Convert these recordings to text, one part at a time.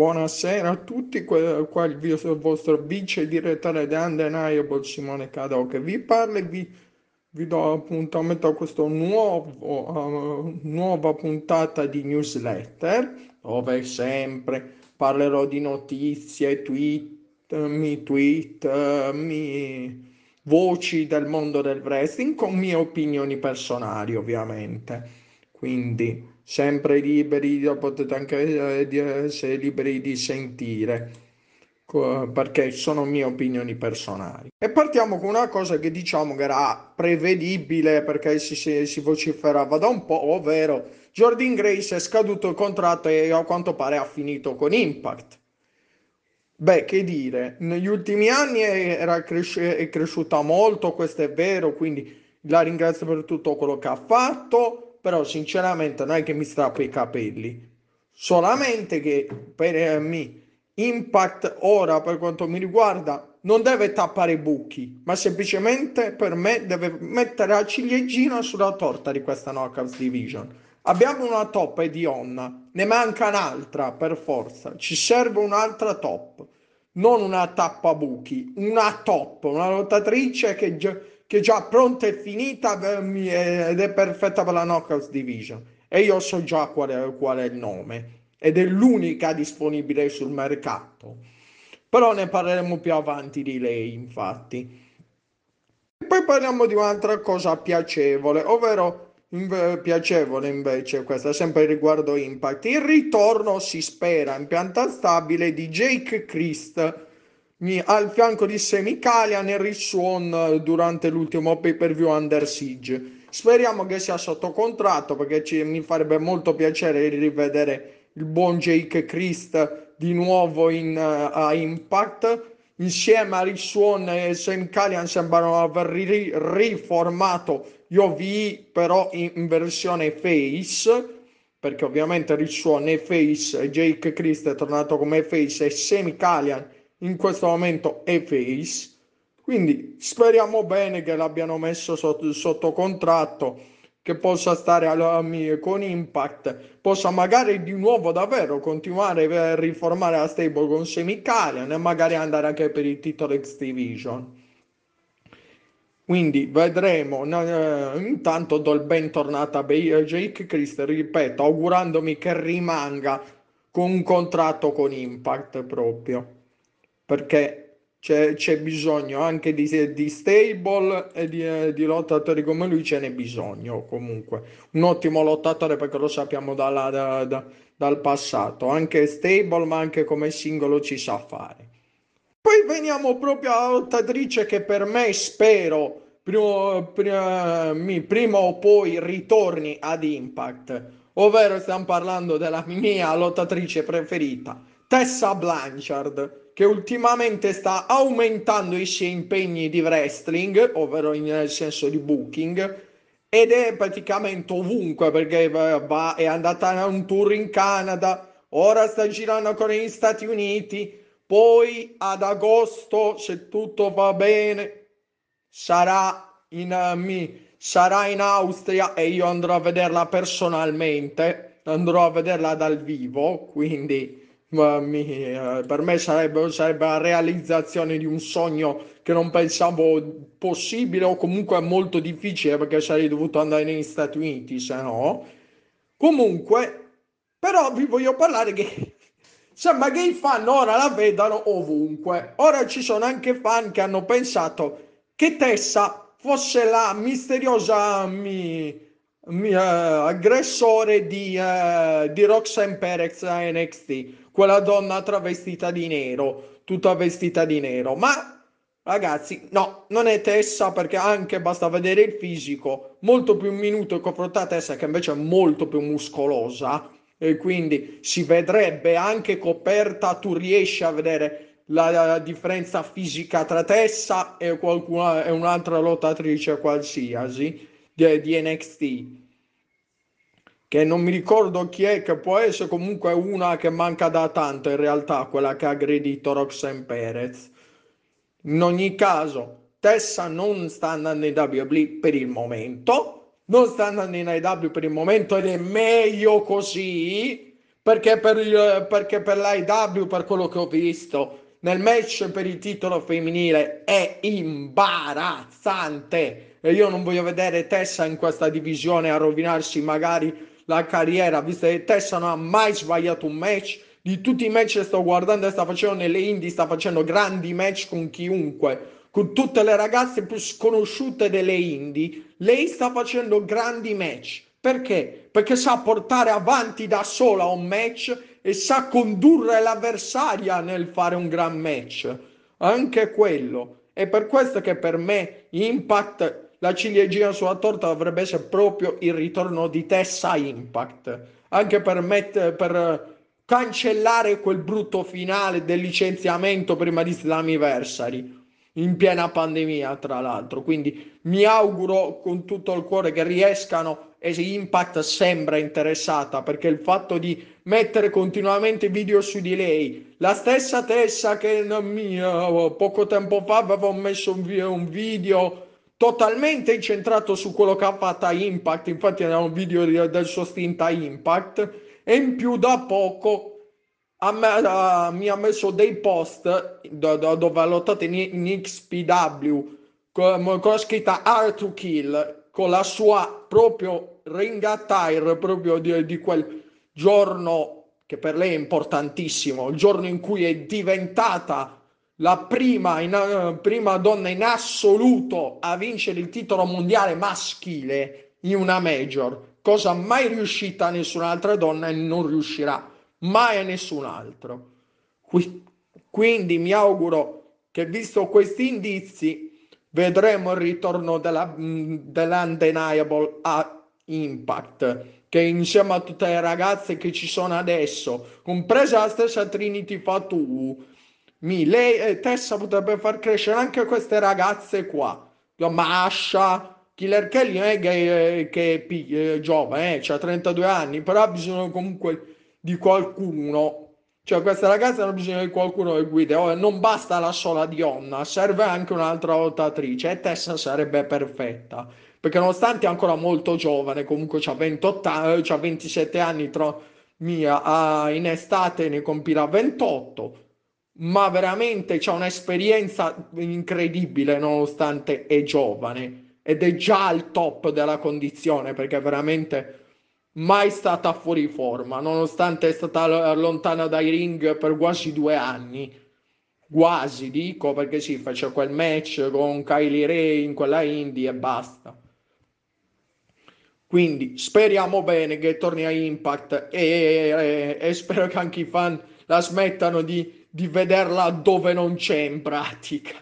Buonasera a tutti, qua, il, vostro vice direttore di Undeniable Simone Cadò che vi parla e vi, vi do appuntamento a questa uh, nuova puntata di newsletter dove sempre parlerò di notizie, tweet, mi tweet, mi voci del mondo del wrestling con mie opinioni personali ovviamente. Quindi sempre liberi, potete anche essere liberi di sentire perché sono mie opinioni personali. E partiamo con una cosa che diciamo che era prevedibile perché si, si, si vociferava da un po', ovvero Jordan Grace è scaduto il contratto e a quanto pare ha finito con Impact. Beh, che dire, negli ultimi anni era cres- è cresciuta molto, questo è vero, quindi la ringrazio per tutto quello che ha fatto però sinceramente non è che mi strappo i capelli, solamente che per me Impact ora per quanto mi riguarda non deve tappare i buchi, ma semplicemente per me deve mettere la ciliegina sulla torta di questa Knockouts Division. Abbiamo una top di Onna, ne manca un'altra per forza, ci serve un'altra top, non una tappabuchi, una top, una lottatrice che che già pronta e finita ed è perfetta per la Knockouts Division. E io so già qual è, qual è il nome ed è l'unica disponibile sul mercato. Però ne parleremo più avanti di lei, infatti. E poi parliamo di un'altra cosa piacevole, ovvero inve- piacevole invece, questa sempre riguardo Impact. Il ritorno si spera in pianta stabile di Jake Christ al fianco di Semicalia nel Rich durante l'ultimo pay per view Under Siege. Speriamo che sia sotto contratto perché ci, mi farebbe molto piacere rivedere il buon Jake Christ di nuovo in, uh, a Impact. Insieme a Rich e Sam sembrano aver ri- riformato gli OVI però in, in, versione face perché ovviamente Rich è face Jake Christ è tornato come face e Sam Callian in questo momento è face. Quindi speriamo bene che l'abbiano messo sotto, sotto contratto, che possa stare alla, con Impact, possa magari di nuovo davvero continuare a riformare la stable con Semicalian e magari andare anche per il titolo X Division. Quindi vedremo. Eh, intanto do il bentornato a Jake Christ, ripeto, augurandomi che rimanga con un contratto con Impact proprio perché c'è, c'è bisogno anche di, di stable e di, eh, di, lottatori come lui, ce n'è bisogno comunque. Un ottimo lottatore perché lo sappiamo dalla, da, da, dal passato, anche stable ma anche come singolo ci sa fare. Poi veniamo proprio alla lottatrice che per me spero prima, prima, prima o poi ritorni ad Impact, ovvero stiamo parlando della mia lottatrice preferita, Tessa Blanchard che ultimamente sta aumentando i suoi impegni di wrestling, ovvero nel senso di booking, ed è praticamente ovunque perché va, è andata a un tour in Canada, ora sta girando ancora negli Stati Uniti, poi ad agosto, se tutto va bene, sarà in, uh, sarà in Austria e io andrò a vederla personalmente, andrò a vederla dal vivo, quindi mia, per me sarebbe, sarebbe la realizzazione di un sogno che non pensavo possibile o comunque molto difficile perché sarei dovuto andare negli Stati Uniti se no. Comunque, però vi voglio parlare che sembra che i fan ora la vedano ovunque. Ora ci sono anche fan che hanno pensato che Tessa fosse la misteriosa mi, uh, aggressore di, uh, di Roxanne Perez a NXT quella donna travestita di nero, tutta vestita di nero. Ma ragazzi, no, non è Tessa perché anche basta vedere il fisico, molto più minuto e confronta Tessa che invece è molto più muscolosa e quindi si vedrebbe anche coperta, tu riesci a vedere la, la differenza fisica tra Tessa e, qualcuna, un'altra lottatrice qualsiasi di, di NXT che non mi ricordo chi è, che può essere comunque una che manca da tanto in realtà, quella che ha aggredito Roxanne Perez. In ogni caso, Tessa non sta andando in WWE per il momento, non sta andando in AEW per il momento ed è meglio così, perché per, il, perché per l'AEW, per quello che ho visto, nel match per il titolo femminile è imbarazzante. E io non voglio vedere Tessa in questa divisione a rovinarsi magari la carriera, visto che Tessa non ha mai sbagliato un match. Di tutti i match che sto guardando sta facendo nelle indie, sta facendo grandi match con chiunque con tutte le ragazze più sconosciute delle indie, lei sta facendo grandi match. Perché? Perché sa portare avanti da sola un match e sa condurre l'avversaria nel fare un gran match. Anche quello. È per questo che per me Impact, la ciliegina sulla torta dovrebbe essere proprio il ritorno di Tessa Impact. Anche per, met- per cancellare quel brutto finale del licenziamento prima di Slammiversary in piena pandemia, tra l'altro. Quindi mi auguro con tutto il cuore che riescano e Impact sembra interessata perché il fatto di mettere continuamente video su di lei, la stessa Tessa che mia, poco tempo fa aveva messo un video totalmente incentrato su quello che ha fatto a Impact, infatti era un video del suo stint a Impact e in più da poco me, uh, mi ha messo dei post do, do, dove ha lottato in, in XPW con, con la scritta Hard to Kill con la sua proprio ring attire proprio di, di quel giorno che per lei è importantissimo, il giorno in cui è diventata la prima, in, uh, prima donna in assoluto a vincere il titolo mondiale maschile in una major, cosa mai riuscita a nessun'altra donna e non riuscirà mai a nessun altro. Quindi mi auguro che visto questi indizi vedremo il ritorno della, dell'undeniable a Impact che insieme a tutte le ragazze che ci sono adesso, compresa la stessa Trinity Fatu, mi, lei e Tessa potrebbe far crescere anche queste ragazze qua. Masha, Killer Kelly non è che, che è, è giovane, eh, ha 32 anni, però ha bisogno comunque di qualcuno. Cioè, questa ragazza ha bisogno di qualcuno che guida. Oh, non basta la sola Dionna, serve anche un'altra lottatrice. E Tessa sarebbe perfetta. Perché nonostante è ancora molto giovane, comunque ha 28 27 anni tra mia, ah, in estate ne compirà 28 ma veramente c'ha un'esperienza incredibile nonostante è giovane ed è già al top della condizione perché veramente mai stata fuori forma, nonostante è stata lontana dai ring per quasi due anni. Quasi dico perché si sì, fece quel match con Kylie Ray in quella indie e basta. Quindi speriamo bene che torni a Impact e, e, e spero che anche i fan la smettano di, di vederla dove non c'è in pratica.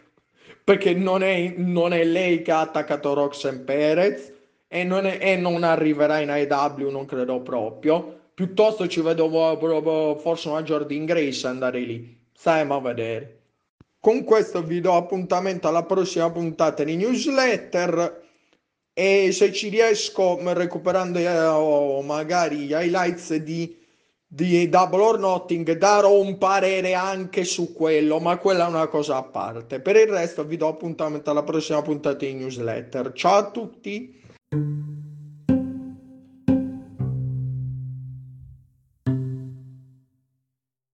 Perché non è, non è lei che ha attaccato Roxanne Perez, e non, è, e non arriverà in AEW, non credo proprio. Piuttosto ci vedo forse una Jordan Grace andare lì. Stiamo a vedere. Con questo vi do appuntamento alla prossima puntata di newsletter e se ci riesco recuperando eh, magari gli highlights di, di Double or Nothing darò un parere anche su quello ma quella è una cosa a parte per il resto vi do appuntamento alla prossima puntata di newsletter ciao a tutti.